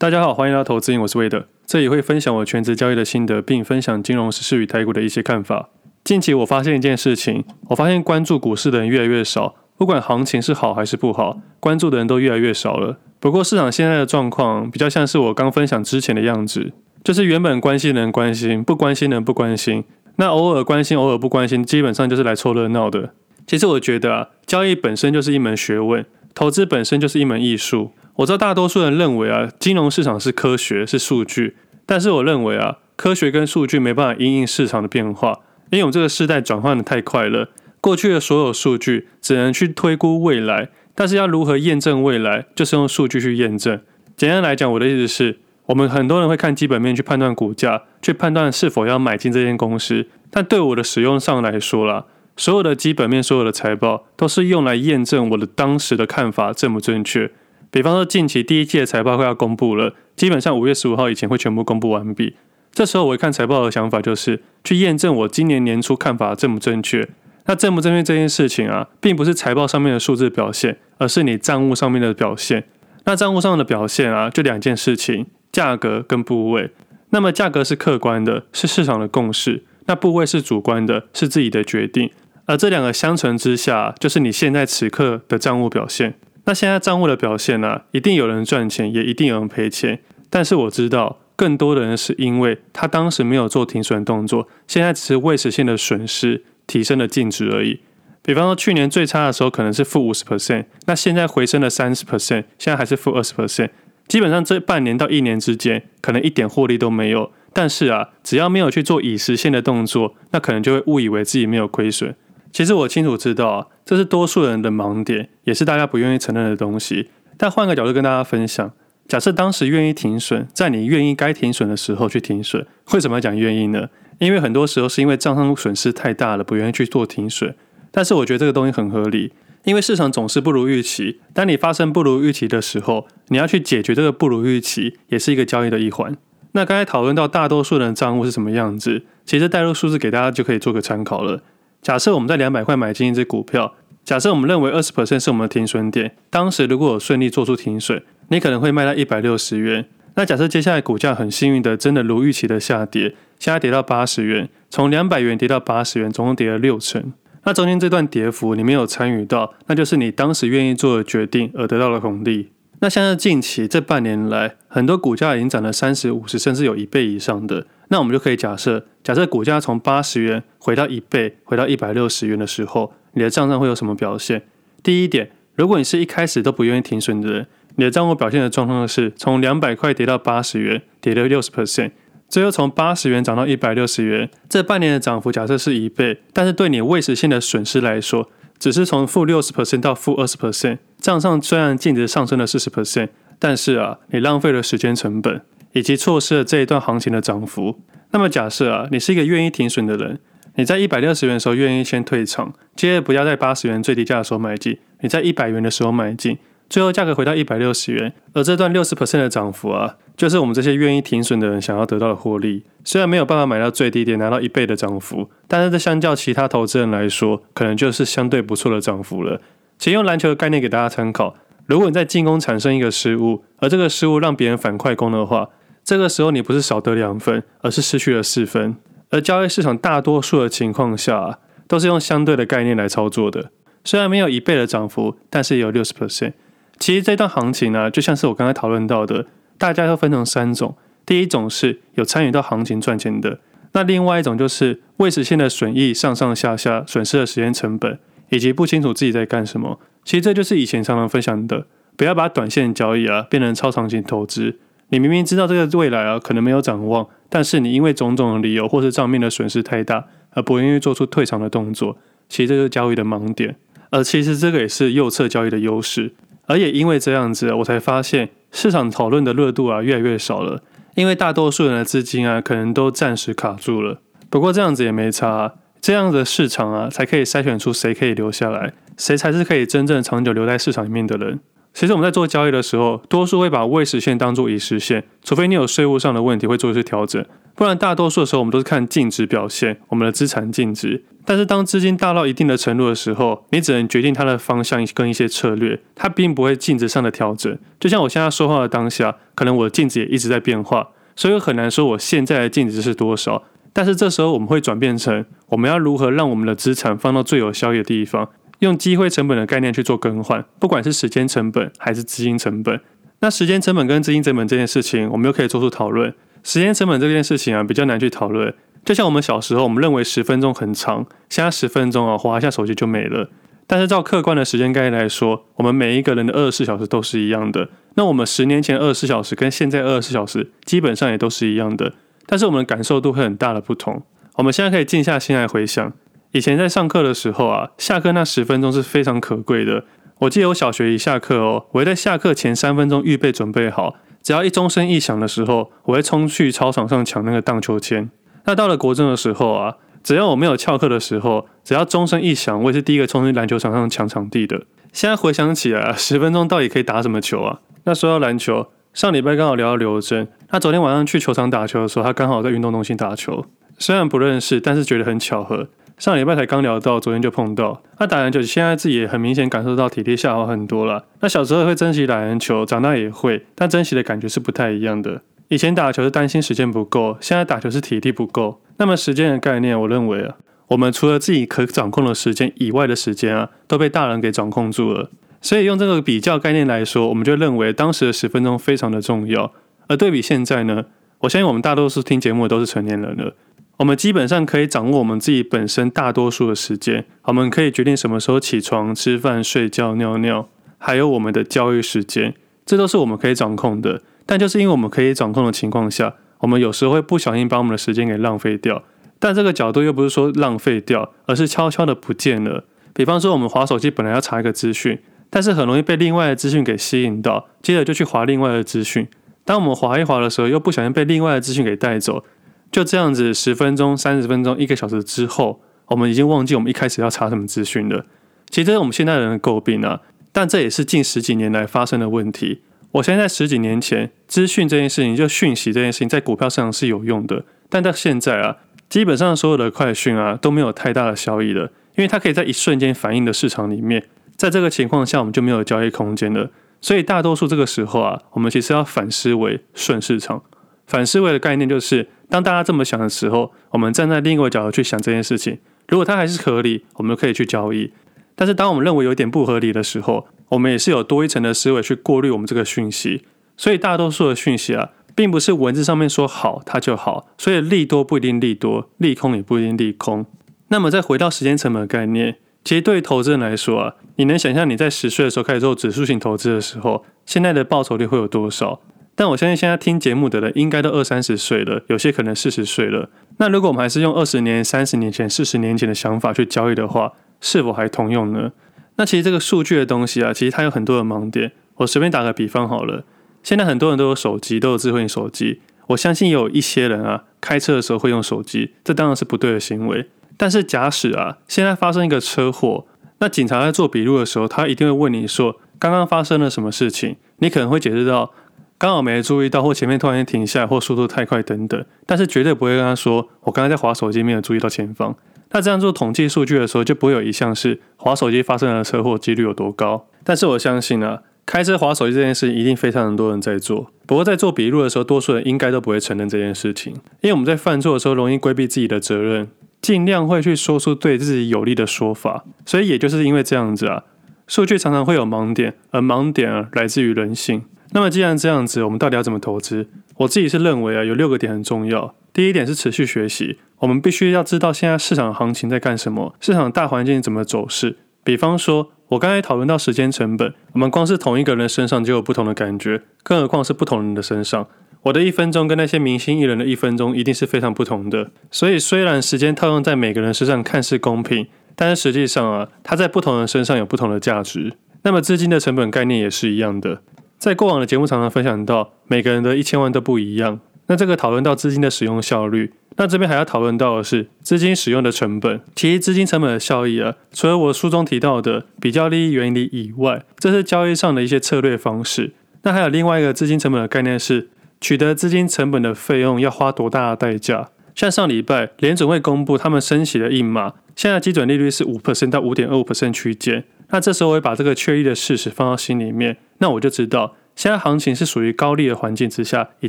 大家好，欢迎来到投资瘾，我是魏德，这里会分享我全职交易的心得，并分享金融时事与台股的一些看法。近期我发现一件事情，我发现关注股市的人越来越少，不管行情是好还是不好，关注的人都越来越少了。不过市场现在的状况比较像是我刚分享之前的样子，就是原本关心的人关心，不关心的人不关心，那偶尔关心，偶尔不关心，基本上就是来凑热闹的。其实我觉得啊，交易本身就是一门学问，投资本身就是一门艺术。我知道大多数人认为啊，金融市场是科学，是数据。但是我认为啊，科学跟数据没办法因应市场的变化，因为我们这个时代转换的太快了。过去的所有数据只能去推估未来，但是要如何验证未来，就是用数据去验证。简单来讲，我的意思是，我们很多人会看基本面去判断股价，去判断是否要买进这间公司。但对我的使用上来说啦，所有的基本面、所有的财报都是用来验证我的当时的看法正不正确。比方说，近期第一季的财报会要公布了，基本上五月十五号以前会全部公布完毕。这时候我一看财报的想法就是去验证我今年年初看法正不正确。那正不正确这件事情啊，并不是财报上面的数字表现，而是你账务上面的表现。那账务上的表现啊，就两件事情：价格跟部位。那么价格是客观的，是市场的共识；那部位是主观的，是自己的决定。而这两个相乘之下，就是你现在此刻的账务表现。那现在账户的表现呢、啊？一定有人赚钱，也一定有人赔钱。但是我知道，更多的人是因为他当时没有做停损动作，现在只是未实现的损失提升了净值而已。比方说，去年最差的时候可能是负五十 percent，那现在回升了三十 percent，现在还是负二十 percent。基本上这半年到一年之间，可能一点获利都没有。但是啊，只要没有去做已实现的动作，那可能就会误以为自己没有亏损。其实我清楚知道，这是多数人的盲点，也是大家不愿意承认的东西。但换个角度跟大家分享，假设当时愿意停损，在你愿意该停损的时候去停损，为什么要讲愿意呢？因为很多时候是因为账上损失太大了，不愿意去做停损。但是我觉得这个东西很合理，因为市场总是不如预期。当你发生不如预期的时候，你要去解决这个不如预期，也是一个交易的一环。那刚才讨论到大多数人的账户是什么样子，其实带入数字给大家就可以做个参考了。假设我们在两百块买进一只股票，假设我们认为二十 percent 是我们的停损点，当时如果有顺利做出停损，你可能会卖到一百六十元。那假设接下来股价很幸运的真的如预期的下跌，现在跌到八十元，从两百元跌到八十元，总共跌了六成。那中间这段跌幅你没有参与到，那就是你当时愿意做的决定而得到了红利。那像是近期这半年来，很多股价已经涨了三十、五十，甚至有一倍以上的。那我们就可以假设，假设股价从八十元回到一倍，回到一百六十元的时候，你的账上会有什么表现？第一点，如果你是一开始都不愿意停损的人，你的账户表现的状况是从两百块跌到八十元，跌了六十 percent，最后从八十元涨到一百六十元，这半年的涨幅假设是一倍，但是对你未实现的损失来说，只是从负六十 percent 到负二十 percent，账上虽然净值上升了四十 percent，但是啊，你浪费了时间成本。以及错失了这一段行情的涨幅。那么假设啊，你是一个愿意停损的人，你在一百六十元的时候愿意先退场，接着不要在八十元最低价的时候买进，你在一百元的时候买进，最后价格回到一百六十元，而这段六十 percent 的涨幅啊，就是我们这些愿意停损的人想要得到的获利。虽然没有办法买到最低点，拿到一倍的涨幅，但是这相较其他投资人来说，可能就是相对不错的涨幅了。请用篮球的概念给大家参考，如果你在进攻产生一个失误，而这个失误让别人反快攻的话，这个时候你不是少得两分，而是失去了四分。而交易市场大多数的情况下啊，都是用相对的概念来操作的。虽然没有一倍的涨幅，但是也有六十 percent。其实这段行情呢，就像是我刚才讨论到的，大家都分成三种。第一种是有参与到行情赚钱的，那另外一种就是未实现的损益上上下下，损失了时间成本，以及不清楚自己在干什么。其实这就是以前常常分享的，不要把短线交易啊变成超长期投资。你明明知道这个未来啊可能没有展望，但是你因为种种的理由或是账面的损失太大，而不愿意做出退场的动作，其实这就是交易的盲点。而其实这个也是右侧交易的优势。而也因为这样子，我才发现市场讨论的热度啊越来越少了，因为大多数人的资金啊可能都暂时卡住了。不过这样子也没差，这样的市场啊才可以筛选出谁可以留下来，谁才是可以真正长久留在市场里面的人。其实我们在做交易的时候，多数会把未实现当做已实现，除非你有税务上的问题会做一些调整，不然大多数的时候我们都是看净值表现，我们的资产净值。但是当资金大到一定的程度的时候，你只能决定它的方向跟一些策略，它并不会净值上的调整。就像我现在说话的当下，可能我的净值也一直在变化，所以很难说我现在的净值是多少。但是这时候我们会转变成，我们要如何让我们的资产放到最有效益的地方，用机会成本的概念去做更换，不管是时间成本还是资金成本。那时间成本跟资金成本这件事情，我们又可以做出讨论。时间成本这件事情啊，比较难去讨论。就像我们小时候，我们认为十分钟很长，现在十分钟啊，滑一下手机就没了。但是照客观的时间概念来说，我们每一个人的二十四小时都是一样的。那我们十年前二十四小时跟现在二十四小时，基本上也都是一样的。但是我们的感受度会很大的不同。我们现在可以静下心来回想，以前在上课的时候啊，下课那十分钟是非常可贵的。我记得我小学一下课哦，我会在下课前三分钟预备准备好，只要一钟声一响的时候，我会冲去操场上抢那个荡秋千。那到了国中的时候啊，只要我没有翘课的时候，只要钟声一响，我也是第一个冲进篮球场上抢场地的。现在回想起来啊，十分钟到底可以打什么球啊？那说到篮球，上礼拜刚好聊到刘真，他昨天晚上去球场打球的时候，他刚好在运动中心打球。虽然不认识，但是觉得很巧合。上礼拜才刚聊到，昨天就碰到。他打篮球，现在自己也很明显感受到体力下滑很多了。那小时候会珍惜打篮球，长大也会，但珍惜的感觉是不太一样的。以前打球是担心时间不够，现在打球是体力不够。那么时间的概念，我认为啊，我们除了自己可掌控的时间以外的时间啊，都被大人给掌控住了。所以用这个比较概念来说，我们就认为当时的十分钟非常的重要。而对比现在呢，我相信我们大多数听节目的都是成年人了，我们基本上可以掌握我们自己本身大多数的时间，我们可以决定什么时候起床、吃饭、睡觉、尿尿，还有我们的教育时间，这都是我们可以掌控的。但就是因为我们可以掌控的情况下，我们有时候会不小心把我们的时间给浪费掉。但这个角度又不是说浪费掉，而是悄悄的不见了。比方说，我们滑手机本来要查一个资讯，但是很容易被另外的资讯给吸引到，接着就去滑另外的资讯。当我们滑一滑的时候，又不小心被另外的资讯给带走，就这样子十分钟、三十分钟、一个小时之后，我们已经忘记我们一开始要查什么资讯了。其实这是我们现代人的诟病啊，但这也是近十几年来发生的问题。我相信在十几年前，资讯这件事情，就讯息这件事情，在股票市场是有用的。但到现在啊，基本上所有的快讯啊都没有太大的效益了，因为它可以在一瞬间反映的市场里面，在这个情况下，我们就没有交易空间了。所以大多数这个时候啊，我们其实要反思维顺市场。反思维的概念就是，当大家这么想的时候，我们站在另一个角度去想这件事情，如果它还是合理，我们可以去交易。但是当我们认为有点不合理的时候，我们也是有多一层的思维去过滤我们这个讯息，所以大多数的讯息啊，并不是文字上面说好它就好，所以利多不一定利多，利空也不一定利空。那么再回到时间成本的概念，其实对于投资人来说啊，你能想象你在十岁的时候开始做指数型投资的时候，现在的报酬率会有多少？但我相信现在听节目的人应该都二三十岁了，有些可能四十岁了。那如果我们还是用二十年、三十年前、四十年前的想法去交易的话，是否还通用呢？那其实这个数据的东西啊，其实它有很多的盲点。我随便打个比方好了，现在很多人都有手机，都有智慧型手机。我相信有一些人啊，开车的时候会用手机，这当然是不对的行为。但是假使啊，现在发生一个车祸，那警察在做笔录的时候，他一定会问你说，刚刚发生了什么事情？你可能会解释到，刚好没注意到，或前面突然间停下来，或速度太快等等。但是绝对不会跟他说，我刚才在划手机，没有注意到前方。那这样做统计数据的时候，就不会有一项是滑手机发生的车祸几率有多高。但是我相信啊，开车滑手机这件事一定非常多人在做。不过在做笔录的时候，多数人应该都不会承认这件事情，因为我们在犯错的时候容易规避自己的责任，尽量会去说出对自己有利的说法。所以也就是因为这样子啊，数据常常会有盲点，而盲点啊来自于人性。那么既然这样子，我们到底要怎么投资？我自己是认为啊，有六个点很重要。第一点是持续学习，我们必须要知道现在市场行情在干什么，市场大环境怎么走势。比方说，我刚才讨论到时间成本，我们光是同一个人身上就有不同的感觉，更何况是不同人的身上。我的一分钟跟那些明星艺人的一分钟一定是非常不同的。所以，虽然时间套用在每个人身上看似公平，但是实际上啊，它在不同人身上有不同的价值。那么，资金的成本概念也是一样的。在过往的节目常常分享到，每个人的一千万都不一样。那这个讨论到资金的使用效率，那这边还要讨论到的是资金使用的成本。提资金成本的效益啊，除了我书中提到的比较利益原理以外，这是交易上的一些策略方式。那还有另外一个资金成本的概念是，取得资金成本的费用要花多大的代价？像上礼拜联准会公布他们升息的印码，现在基准利率是五 percent 到五点二五 percent 区间。那这时候我会把这个确立的事实放到心里面，那我就知道现在行情是属于高利的环境之下，以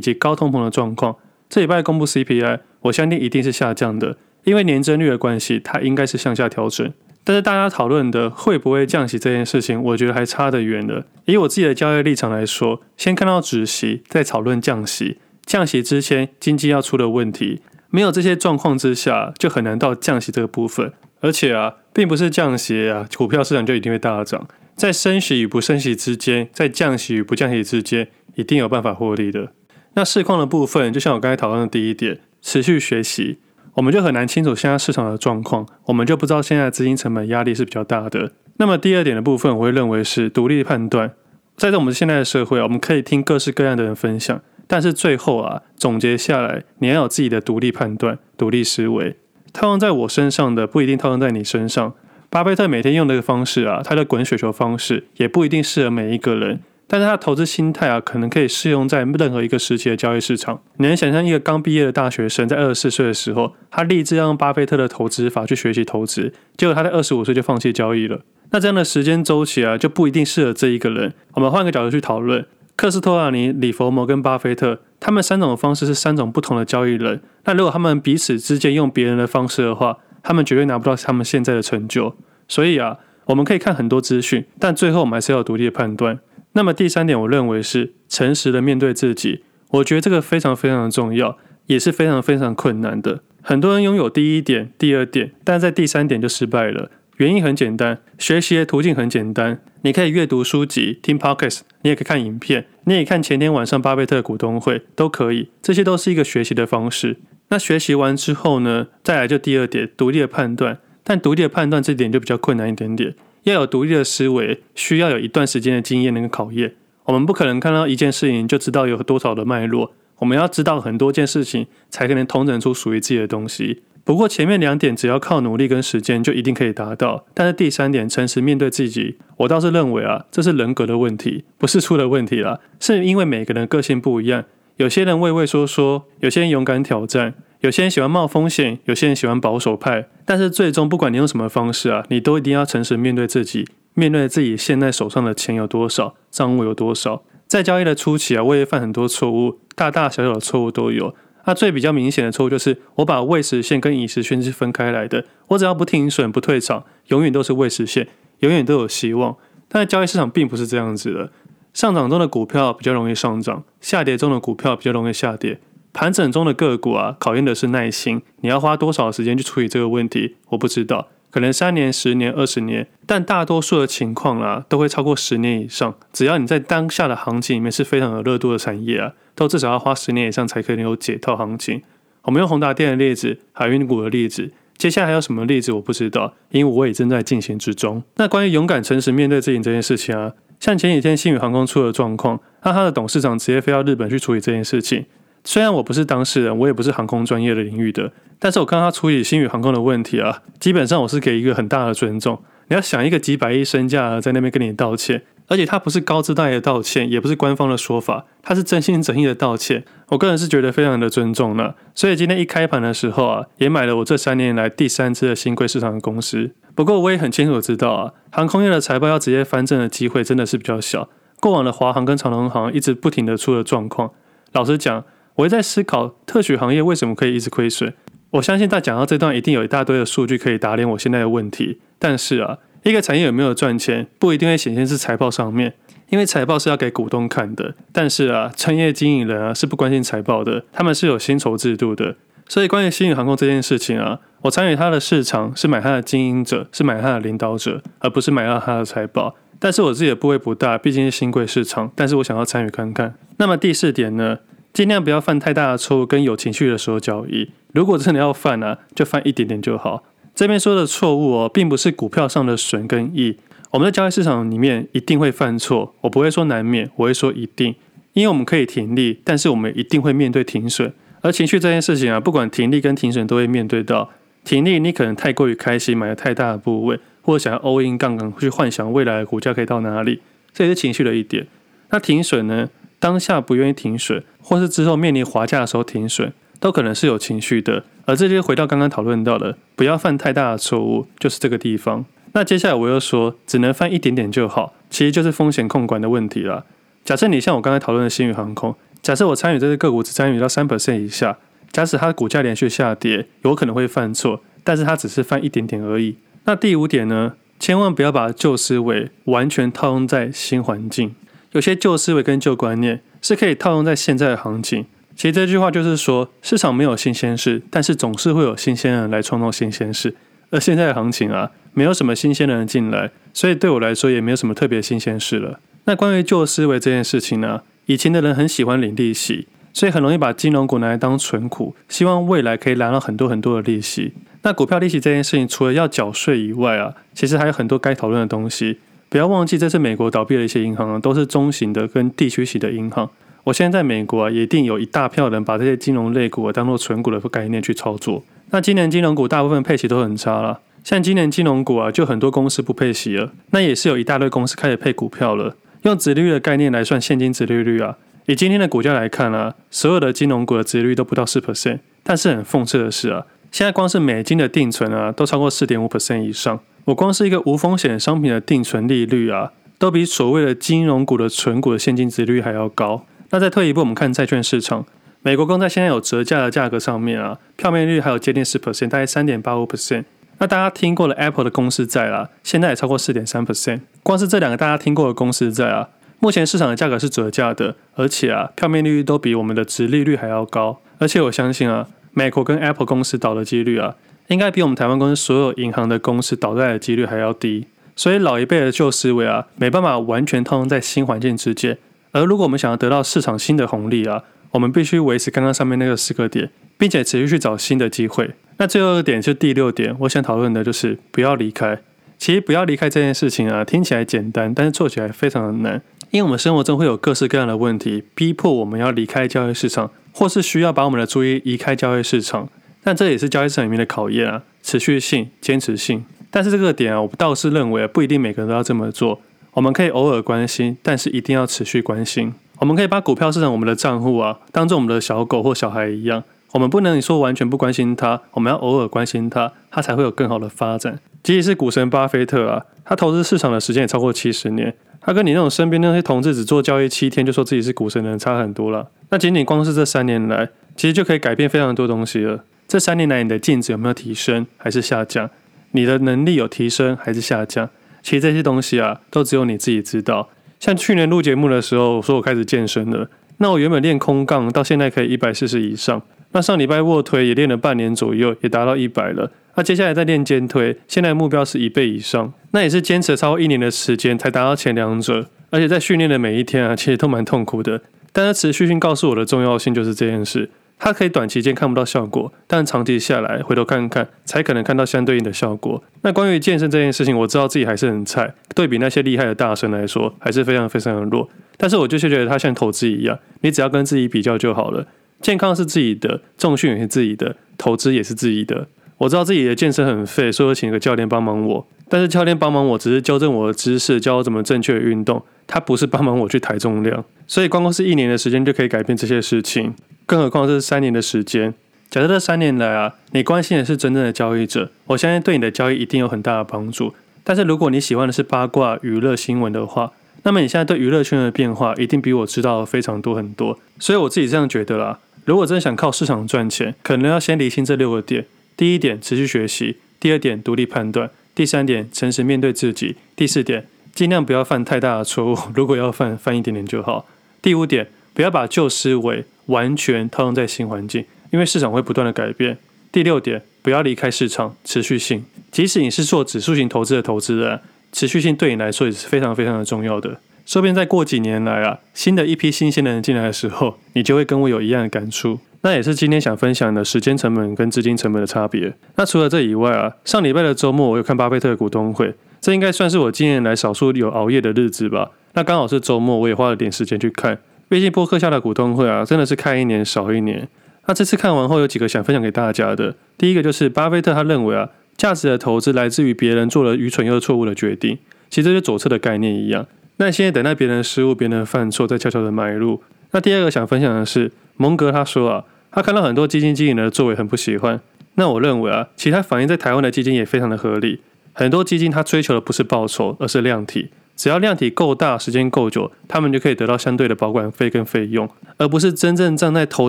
及高通膨的状况。这礼拜公布 CPI，我相信一定是下降的，因为年增率的关系，它应该是向下调整。但是大家讨论的会不会降息这件事情，我觉得还差得远了。以我自己的交易立场来说，先看到止息，再讨论降息。降息之前，经济要出的问题，没有这些状况之下，就很难到降息这个部分。而且啊，并不是降息啊，股票市场就一定会大涨。在升息与不升息之间，在降息与不降息之间，一定有办法获利的。那市况的部分，就像我刚才讨论的第一点，持续学习。我们就很难清楚现在市场的状况，我们就不知道现在资金成本压力是比较大的。那么第二点的部分，我会认为是独立判断。在这我们现在的社会啊，我们可以听各式各样的人分享，但是最后啊，总结下来，你要有自己的独立判断、独立思维。套用在我身上的不一定套用在你身上。巴菲特每天用的方式啊，他的滚雪球方式也不一定适合每一个人。但是他的投资心态啊，可能可以适用在任何一个时期的交易市场。你能想象一个刚毕业的大学生在二十四岁的时候，他立志要用巴菲特的投资法去学习投资，结果他在二十五岁就放弃交易了。那这样的时间周期啊，就不一定适合这一个人。我们换个角度去讨论，克斯托尔尼、李佛摩跟巴菲特，他们三种方式是三种不同的交易人。那如果他们彼此之间用别人的方式的话，他们绝对拿不到他们现在的成就。所以啊，我们可以看很多资讯，但最后我们还是要独立的判断。那么第三点，我认为是诚实的面对自己。我觉得这个非常非常的重要，也是非常非常困难的。很多人拥有第一点、第二点，但在第三点就失败了。原因很简单，学习的途径很简单。你可以阅读书籍、听 Podcast，你也可以看影片，你也看前天晚上巴菲特的股东会，都可以。这些都是一个学习的方式。那学习完之后呢，再来就第二点，独立的判断。但独立的判断这点就比较困难一点点。要有独立的思维，需要有一段时间的经验能够考验。我们不可能看到一件事情就知道有多少的脉络，我们要知道很多件事情，才可能统整出属于自己的东西。不过前面两点只要靠努力跟时间就一定可以达到，但是第三点诚实面对自己，我倒是认为啊，这是人格的问题，不是出了问题啦，是因为每个人个性不一样，有些人畏畏缩缩，有些人勇敢挑战。有些人喜欢冒风险，有些人喜欢保守派，但是最终不管你用什么方式啊，你都一定要诚实面对自己，面对自己现在手上的钱有多少，账户有多少。在交易的初期啊，我也犯很多错误，大大小小的错误都有。那最比较明显的错误就是我把未实现跟已实现是分开来的，我只要不停损不退场，永远都是未实现，永远都有希望。但是交易市场并不是这样子的，上涨中的股票比较容易上涨，下跌中的股票比较容易下跌。盘整中的个股啊，考验的是耐心。你要花多少时间去处理这个问题？我不知道，可能三年、十年、二十年，但大多数的情况啊，都会超过十年以上。只要你在当下的行情里面是非常有热度的产业啊，都至少要花十年以上才可能有解套行情。我们用宏达电的例子，海运股的例子，接下来还有什么例子？我不知道，因为我也正在进行之中。那关于勇敢诚实面对自己这件事情啊，像前几天新宇航空出了状况，那他的董事长直接飞到日本去处理这件事情。虽然我不是当事人，我也不是航空专业的领域的，但是我看到他处理新宇航空的问题啊，基本上我是给一个很大的尊重。你要想一个几百亿身价在那边跟你道歉，而且他不是高姿态的道歉，也不是官方的说法，他是真心真意的道歉。我个人是觉得非常的尊重了。所以今天一开盘的时候啊，也买了我这三年来第三支的新贵市场的公司。不过我也很清楚知道啊，航空业的财报要直接翻正的机会真的是比较小。过往的华航跟长荣航一直不停的出了状况，老实讲。我也在思考特许行业为什么可以一直亏损。我相信在讲到这段，一定有一大堆的数据可以打脸我现在的问题。但是啊，一个产业有没有赚钱，不一定会显现在财报上面，因为财报是要给股东看的。但是啊，专业经营人啊是不关心财报的，他们是有薪酬制度的。所以关于新宇航空这件事情啊，我参与它的市场是买它的经营者，是买它的领导者，而不是买到它的财报。但是我自己的部位不大，毕竟是新贵市场，但是我想要参与看看。那么第四点呢？尽量不要犯太大的错误，跟有情绪的时候交易。如果真的要犯啊，就犯一点点就好。这边说的错误哦，并不是股票上的损跟益。我们在交易市场里面一定会犯错，我不会说难免，我会说一定。因为我们可以停利，但是我们一定会面对停损。而情绪这件事情啊，不管停利跟停损都会面对到。停利，你可能太过于开心，买了太大的部位，或者想要 all in 杠杆去幻想未来的股价可以到哪里，这也是情绪的一点。那停损呢？当下不愿意停损，或是之后面临滑价的时候停损，都可能是有情绪的。而这就回到刚刚讨论到的，不要犯太大的错误，就是这个地方。那接下来我又说，只能犯一点点就好，其实就是风险控管的问题了。假设你像我刚才讨论的星宇航空，假设我参与这只个股只参与到三百分以下，假使它的股价连续下跌，有可能会犯错，但是它只是犯一点点而已。那第五点呢？千万不要把旧思维完全套用在新环境，有些旧思维跟旧观念是可以套用在现在的行情。其实这句话就是说，市场没有新鲜事，但是总是会有新鲜人来创造新鲜事。而现在的行情啊，没有什么新鲜人进来，所以对我来说也没有什么特别新鲜事了。那关于旧思维这件事情呢，以前的人很喜欢领利息，所以很容易把金融股拿来当存股，希望未来可以拿到很多很多的利息。那股票利息这件事情，除了要缴税以外啊，其实还有很多该讨论的东西。不要忘记，这次美国倒闭的一些银行，都是中型的跟地区型的银行。我现在在美国啊，一定有一大票人把这些金融类股啊当做存股的概念去操作。那今年金融股大部分配息都很差了，像今年金融股啊，就很多公司不配息了。那也是有一大堆公司开始配股票了。用殖利率的概念来算现金殖利率啊，以今天的股价来看啊，所有的金融股的殖利率都不到四 percent。但是很讽刺的是啊。现在光是美金的定存啊，都超过四点五 percent 以上。我光是一个无风险商品的定存利率啊，都比所谓的金融股的存股的现金殖利率还要高。那再退一步，我们看债券市场，美国公债现在有折价的价格上面啊，票面率还有接近四 percent，大概三点八五 percent。那大家听过了 Apple 的公司债啦，现在也超过四点三 percent。光是这两个大家听过的公司债啊，目前市场的价格是折价的，而且啊，票面利率都比我们的殖利率还要高。而且我相信啊。美国跟 Apple 公司倒的几率啊，应该比我们台湾公司所有银行的公司倒债的几率还要低。所以老一辈的旧思维啊，没办法完全套用在新环境之间。而如果我们想要得到市场新的红利啊，我们必须维持刚刚上面那个四个点，并且持续去找新的机会。那最后一个点就第六点，我想讨论的就是不要离开。其实不要离开这件事情啊，听起来简单，但是做起来非常的难。因为我们生活中会有各式各样的问题，逼迫我们要离开交易市场。或是需要把我们的注意移开交易市场，但这也是交易市场里面的考验啊，持续性、坚持性。但是这个点啊，我倒是认为不一定每个人都要这么做。我们可以偶尔关心，但是一定要持续关心。我们可以把股票市场、我们的账户啊，当做我们的小狗或小孩一样，我们不能说完全不关心它，我们要偶尔关心它，它才会有更好的发展。即使是股神巴菲特啊，他投资市场的时间也超过七十年。他跟你那种身边那些同志只做交易七天就说自己是股神的人差很多了。那仅仅光是这三年来，其实就可以改变非常多东西了。这三年来，你的镜子有没有提升还是下降？你的能力有提升还是下降？其实这些东西啊，都只有你自己知道。像去年录节目的时候，我说我开始健身了。那我原本练空杠到现在可以一百四十以上。那上礼拜卧推也练了半年左右，也达到一百了。那接下来再练肩推，现在目标是一倍以上。那也是坚持了超过一年的时间才达到前两者。而且在训练的每一天啊，其实都蛮痛苦的。但是持续性告诉我的重要性就是这件事，它可以短期间看不到效果，但长期下来回头看看，才可能看到相对应的效果。那关于健身这件事情，我知道自己还是很菜，对比那些厉害的大神来说，还是非常非常的弱。但是我就是觉得它像投资一样，你只要跟自己比较就好了。健康是自己的，重训也是自己的，投资也是自己的。我知道自己的健身很废，所以我请个教练帮忙我。但是教练帮忙我只是纠正我的姿势，教我怎么正确的运动，他不是帮忙我去抬重量。所以光光是一年的时间就可以改变这些事情，更何况是三年的时间。假设这三年来啊，你关心的是真正的交易者，我相信对你的交易一定有很大的帮助。但是如果你喜欢的是八卦娱乐新闻的话，那么你现在对娱乐圈的变化一定比我知道的非常多很多。所以我自己这样觉得啦，如果真的想靠市场赚钱，可能要先厘清这六个点。第一点，持续学习；第二点，独立判断；第三点，诚实面对自己；第四点，尽量不要犯太大的错误，如果要犯，犯一点点就好；第五点，不要把旧思维完全套用在新环境，因为市场会不断的改变；第六点，不要离开市场，持续性，即使你是做指数型投资的投资人，持续性对你来说也是非常非常的重要的。说不定再过几年来啊，新的一批新鲜的人进来的时候，你就会跟我有一样的感触。那也是今天想分享的时间成本跟资金成本的差别。那除了这以外啊，上礼拜的周末我有看巴菲特的股东会，这应该算是我今年来少数有熬夜的日子吧。那刚好是周末，我也花了点时间去看。毕竟播客下的股东会啊，真的是看一年少一年。那这次看完后，有几个想分享给大家的。第一个就是巴菲特他认为啊，价值的投资来自于别人做了愚蠢又错误的决定，其实就左侧的概念一样。那现在等待别人失误、别人犯错，再悄悄的买入。那第二个想分享的是，蒙格他说啊。他看到很多基金经理人的作为很不喜欢。那我认为啊，其他反映在台湾的基金也非常的合理。很多基金他追求的不是报酬，而是量体。只要量体够大，时间够久，他们就可以得到相对的保管费跟费用，而不是真正站在投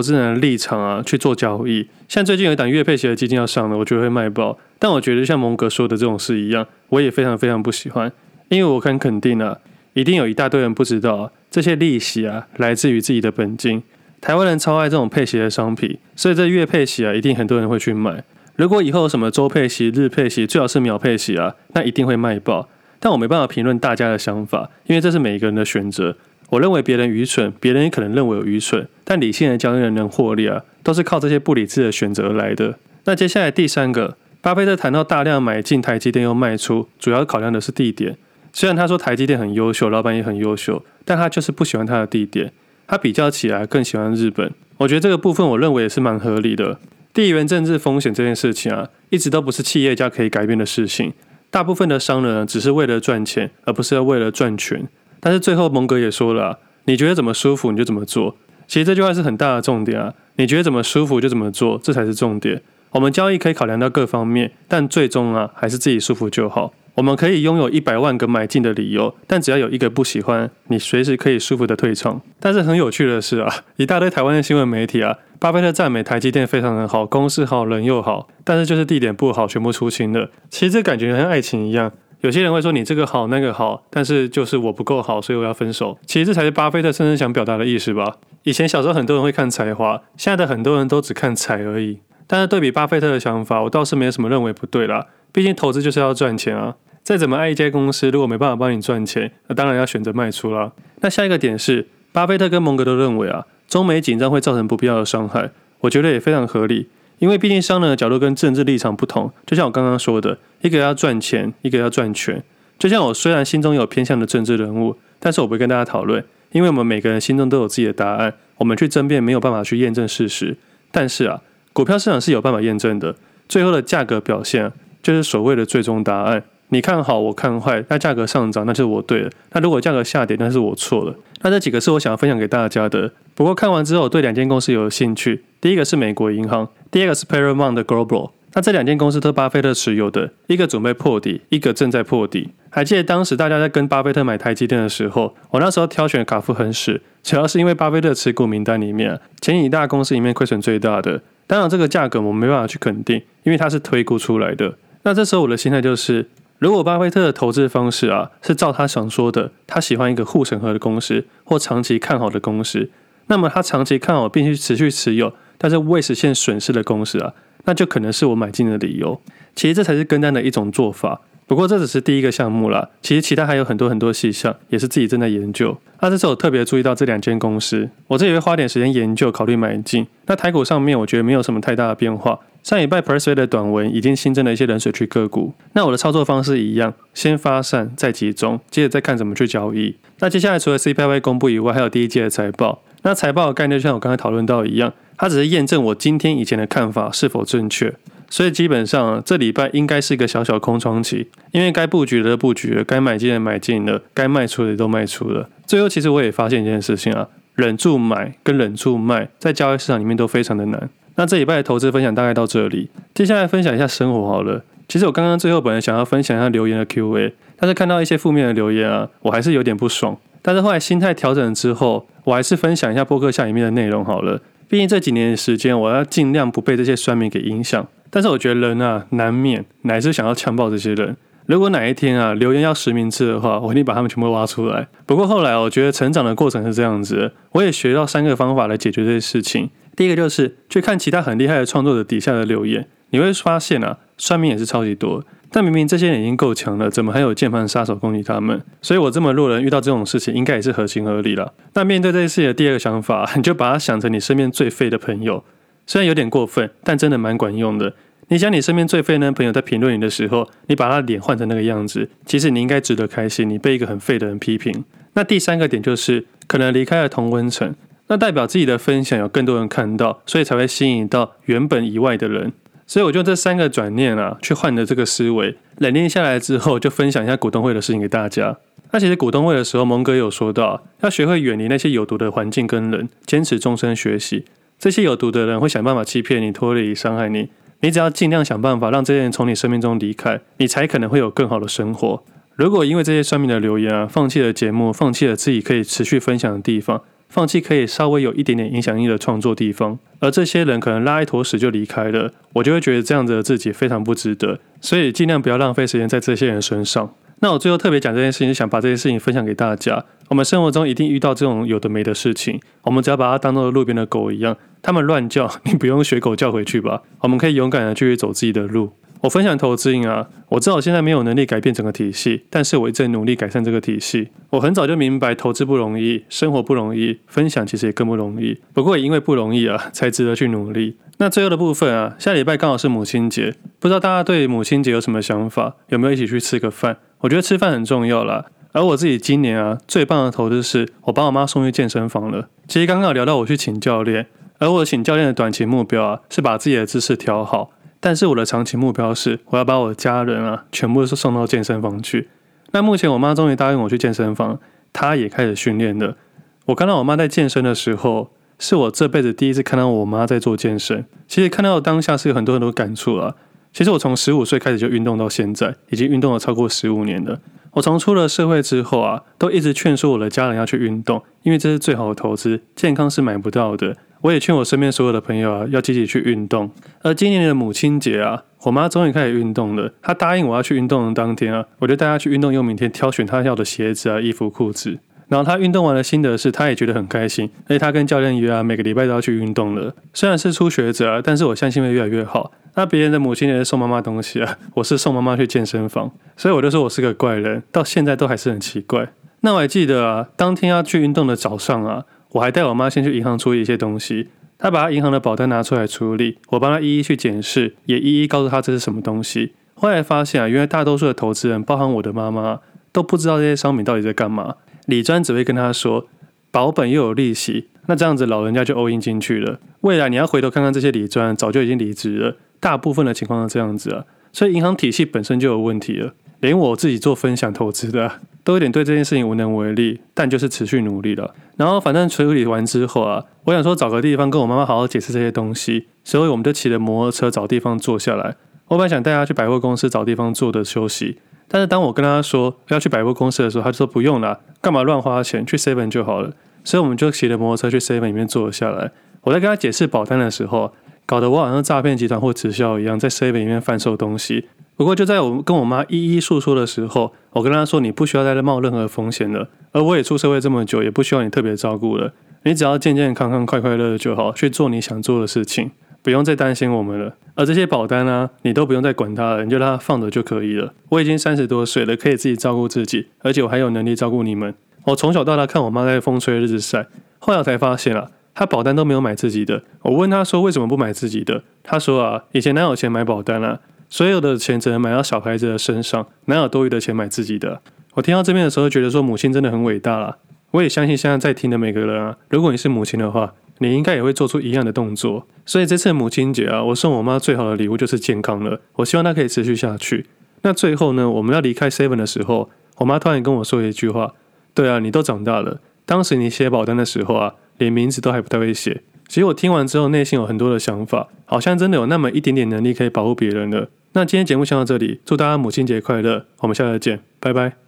资人的立场啊去做交易。像最近有一档月配息的基金要上了，我觉得会卖爆。但我觉得像蒙格说的这种事一样，我也非常非常不喜欢，因为我很肯定啊，一定有一大堆人不知道啊，这些利息啊来自于自己的本金。台湾人超爱这种配息的商品，所以这月配息啊，一定很多人会去买。如果以后有什么周配息、日配息，最好是秒配息啊，那一定会卖爆。但我没办法评论大家的想法，因为这是每一个人的选择。我认为别人愚蠢，别人也可能认为我愚蠢，但理性的交易人能获利啊，都是靠这些不理智的选择而来的。那接下来第三个，巴菲特谈到大量买进台积电又卖出，主要考量的是地点。虽然他说台积电很优秀，老板也很优秀，但他就是不喜欢他的地点。他比较起来更喜欢日本。我觉得这个部分我认为也是蛮合理的。地缘政治风险这件事情啊，一直都不是企业家可以改变的事情。大部分的商人，只是为了赚钱，而不是要为了赚权。但是最后蒙格也说了，你觉得怎么舒服你就怎么做。其实这句话是很大的重点啊，你觉得怎么舒服就怎么做，这才是重点。我们交易可以考量到各方面，但最终啊，还是自己舒服就好。我们可以拥有一百万个买进的理由，但只要有一个不喜欢，你随时可以舒服的退场。但是很有趣的是啊，一大堆台湾的新闻媒体啊，巴菲特赞美台积电非常的好，公司好，人又好，但是就是地点不好，全部出清了。其实这感觉像爱情一样，有些人会说你这个好那个好，但是就是我不够好，所以我要分手。其实这才是巴菲特真正想表达的意思吧。以前小时候很多人会看才华，现在的很多人都只看财而已。但是对比巴菲特的想法，我倒是没有什么认为不对啦。毕竟投资就是要赚钱啊。再怎么爱一家公司，如果没办法帮你赚钱，那当然要选择卖出啦。那下一个点是，巴菲特跟蒙格都认为啊，中美紧张会造成不必要的伤害。我觉得也非常合理，因为毕竟商人的角度跟政治立场不同。就像我刚刚说的，一个要赚钱，一个要赚权。就像我虽然心中有偏向的政治人物，但是我不会跟大家讨论，因为我们每个人心中都有自己的答案。我们去争辩没有办法去验证事实。但是啊，股票市场是有办法验证的，最后的价格表现就是所谓的最终答案。你看好，我看坏，那价格上涨，那就是我对了；那如果价格下跌，那是我错了。那这几个是我想要分享给大家的。不过看完之后，对两间公司有兴趣。第一个是美国银行，第二个是 Paramount Global。那这两间公司都巴菲特持有的，一个准备破底，一个正在破底。还记得当时大家在跟巴菲特买台积电的时候，我那时候挑选卡夫很死，主要是因为巴菲特持股名单里面前几大公司里面亏损最大的。当然这个价格我没办法去肯定，因为它是推估出来的。那这时候我的心态就是。如果巴菲特的投资方式啊是照他想说的，他喜欢一个护城河的公司或长期看好的公司，那么他长期看好并且持续持有，但是未实现损失的公司啊，那就可能是我买进的理由。其实这才是跟单的一种做法。不过这只是第一个项目啦，其实其他还有很多很多细项，也是自己正在研究。那这次我特别注意到这两间公司，我这也会花点时间研究，考虑买进。那台股上面我觉得没有什么太大的变化。上礼拜 Pressway 的短文已经新增了一些冷水区个股。那我的操作方式一样，先发散再集中，接着再看怎么去交易。那接下来除了 CPI 公布以外，还有第一季的财报。那财报的概念就像我刚才讨论到一样，它只是验证我今天以前的看法是否正确。所以基本上这礼拜应该是一个小小空窗期，因为该布局的布局了，该买进的买进了，该卖出的都卖出了。最后其实我也发现一件事情啊，忍住买跟忍住卖，在交易市场里面都非常的难。那这礼拜的投资分享大概到这里，接下来分享一下生活好了。其实我刚刚最后本来想要分享一下留言的 Q&A，但是看到一些负面的留言啊，我还是有点不爽。但是后来心态调整之后，我还是分享一下播客下里面的内容好了。毕竟这几年的时间，我要尽量不被这些酸民给影响。但是我觉得人啊，难免乃是想要强暴这些人。如果哪一天啊留言要实名制的话，我一定把他们全部挖出来。不过后来我觉得成长的过程是这样子，我也学到三个方法来解决这些事情。第一个就是去看其他很厉害的创作者底下的留言，你会发现啊，算命也是超级多。但明明这些人已经够强了，怎么还有键盘杀手攻击他们？所以我这么弱人遇到这种事情，应该也是合情合理了。那面对这件事情的第二个想法，你就把他想成你身边最废的朋友，虽然有点过分，但真的蛮管用的。你想你身边最废的朋友在评论你的时候，你把他的脸换成那个样子，其实你应该值得开心，你被一个很废的人批评。那第三个点就是可能离开了同温层。那代表自己的分享有更多人看到，所以才会吸引到原本以外的人。所以我就这三个转念啊，去换的这个思维，冷静下来之后，就分享一下股东会的事情给大家。那其实股东会的时候，蒙哥有说到，要学会远离那些有毒的环境跟人，坚持终身学习。这些有毒的人会想办法欺骗你、脱离、伤害你。你只要尽量想办法让这些人从你生命中离开，你才可能会有更好的生活。如果因为这些算命的留言啊，放弃了节目，放弃了自己可以持续分享的地方，放弃可以稍微有一点点影响力的创作地方，而这些人可能拉一坨屎就离开了，我就会觉得这样子的自己非常不值得。所以尽量不要浪费时间在这些人身上。那我最后特别讲这件事情，想把这件事情分享给大家。我们生活中一定遇到这种有的没的事情，我们只要把它当做路边的狗一样，它们乱叫，你不用学狗叫回去吧。我们可以勇敢的继续走自己的路。我分享投资瘾啊，我知道我现在没有能力改变整个体系，但是我一直努力改善这个体系。我很早就明白投资不容易，生活不容易，分享其实也更不容易。不过也因为不容易啊，才值得去努力。那最后的部分啊，下礼拜刚好是母亲节，不知道大家对母亲节有什么想法？有没有一起去吃个饭？我觉得吃饭很重要啦。而我自己今年啊，最棒的投资是我把我妈送去健身房了。其实刚刚有聊到我去请教练，而我请教练的短期目标啊，是把自己的姿势调好。但是我的长期目标是，我要把我的家人啊，全部都送到健身房去。那目前我妈终于答应我去健身房，她也开始训练了。我看到我妈在健身的时候，是我这辈子第一次看到我妈在做健身。其实看到当下是有很多很多感触啊。其实我从十五岁开始就运动到现在，已经运动了超过十五年了。我从出了社会之后啊，都一直劝说我的家人要去运动，因为这是最好的投资，健康是买不到的。我也劝我身边所有的朋友啊，要积极去运动。而今年的母亲节啊，我妈终于开始运动了。她答应我要去运动的当天啊，我就带她去运动用品店挑选她要的鞋子啊、衣服、裤子。然后她运动完的心得是，她也觉得很开心。而且她跟教练约啊，每个礼拜都要去运动了。虽然是初学者啊，但是我相信会越来越好。那别人的母亲节送妈妈东西啊，我是送妈妈去健身房，所以我就说我是个怪人，到现在都还是很奇怪。那我还记得啊，当天要去运动的早上啊。我还带我妈先去银行处理一些东西，她把她银行的保单拿出来处理，我帮她一一去检视，也一一告诉她这是什么东西。后来发现啊，原来大多数的投资人，包含我的妈妈，都不知道这些商品到底在干嘛。理专只会跟她说保本又有利息，那这样子老人家就 all in 进去了。未来你要回头看看这些理专早就已经离职了，大部分的情况是这样子啊，所以银行体系本身就有问题了。连我自己做分享投资的，都有点对这件事情无能为力，但就是持续努力了。然后反正处理完之后啊，我想说找个地方跟我妈妈好好解释这些东西，所以我们就骑着摩托车找地方坐下来。我本来想带她去百货公司找地方坐的休息，但是当我跟她说要去百货公司的时候，她就说不用了，干嘛乱花钱，去 Seven 就好了。所以我们就骑着摩托车去 Seven 里面坐了下来。我在跟她解释保单的时候，搞得我好像诈骗集团或直销一样，在 Seven 里面贩售东西。不过就在我跟我妈一一诉说的时候，我跟她说：“你不需要再冒任何风险了，而我也出社会这么久，也不需要你特别照顾了。你只要健健康康、快快乐乐就好，去做你想做的事情，不用再担心我们了。而这些保单啊，你都不用再管它了，你就让它放着就可以了。我已经三十多岁了，可以自己照顾自己，而且我还有能力照顾你们。我从小到大看我妈在风吹日晒，后来我才发现啊，她保单都没有买自己的。我问她说为什么不买自己的，她说啊，以前哪有钱买保单啊？”所有的钱只能买到小孩子的身上，哪有多余的钱买自己的？我听到这边的时候，觉得说母亲真的很伟大了。我也相信现在在听的每个人啊，如果你是母亲的话，你应该也会做出一样的动作。所以这次母亲节啊，我送我妈最好的礼物就是健康了。我希望她可以持续下去。那最后呢，我们要离开 Seven 的时候，我妈突然跟我说一句话：“对啊，你都长大了，当时你写保单的时候啊，连名字都还不太会写。”其实我听完之后，内心有很多的想法，好像真的有那么一点点能力可以保护别人了。那今天节目先到这里，祝大家母亲节快乐，我们下次见，拜拜。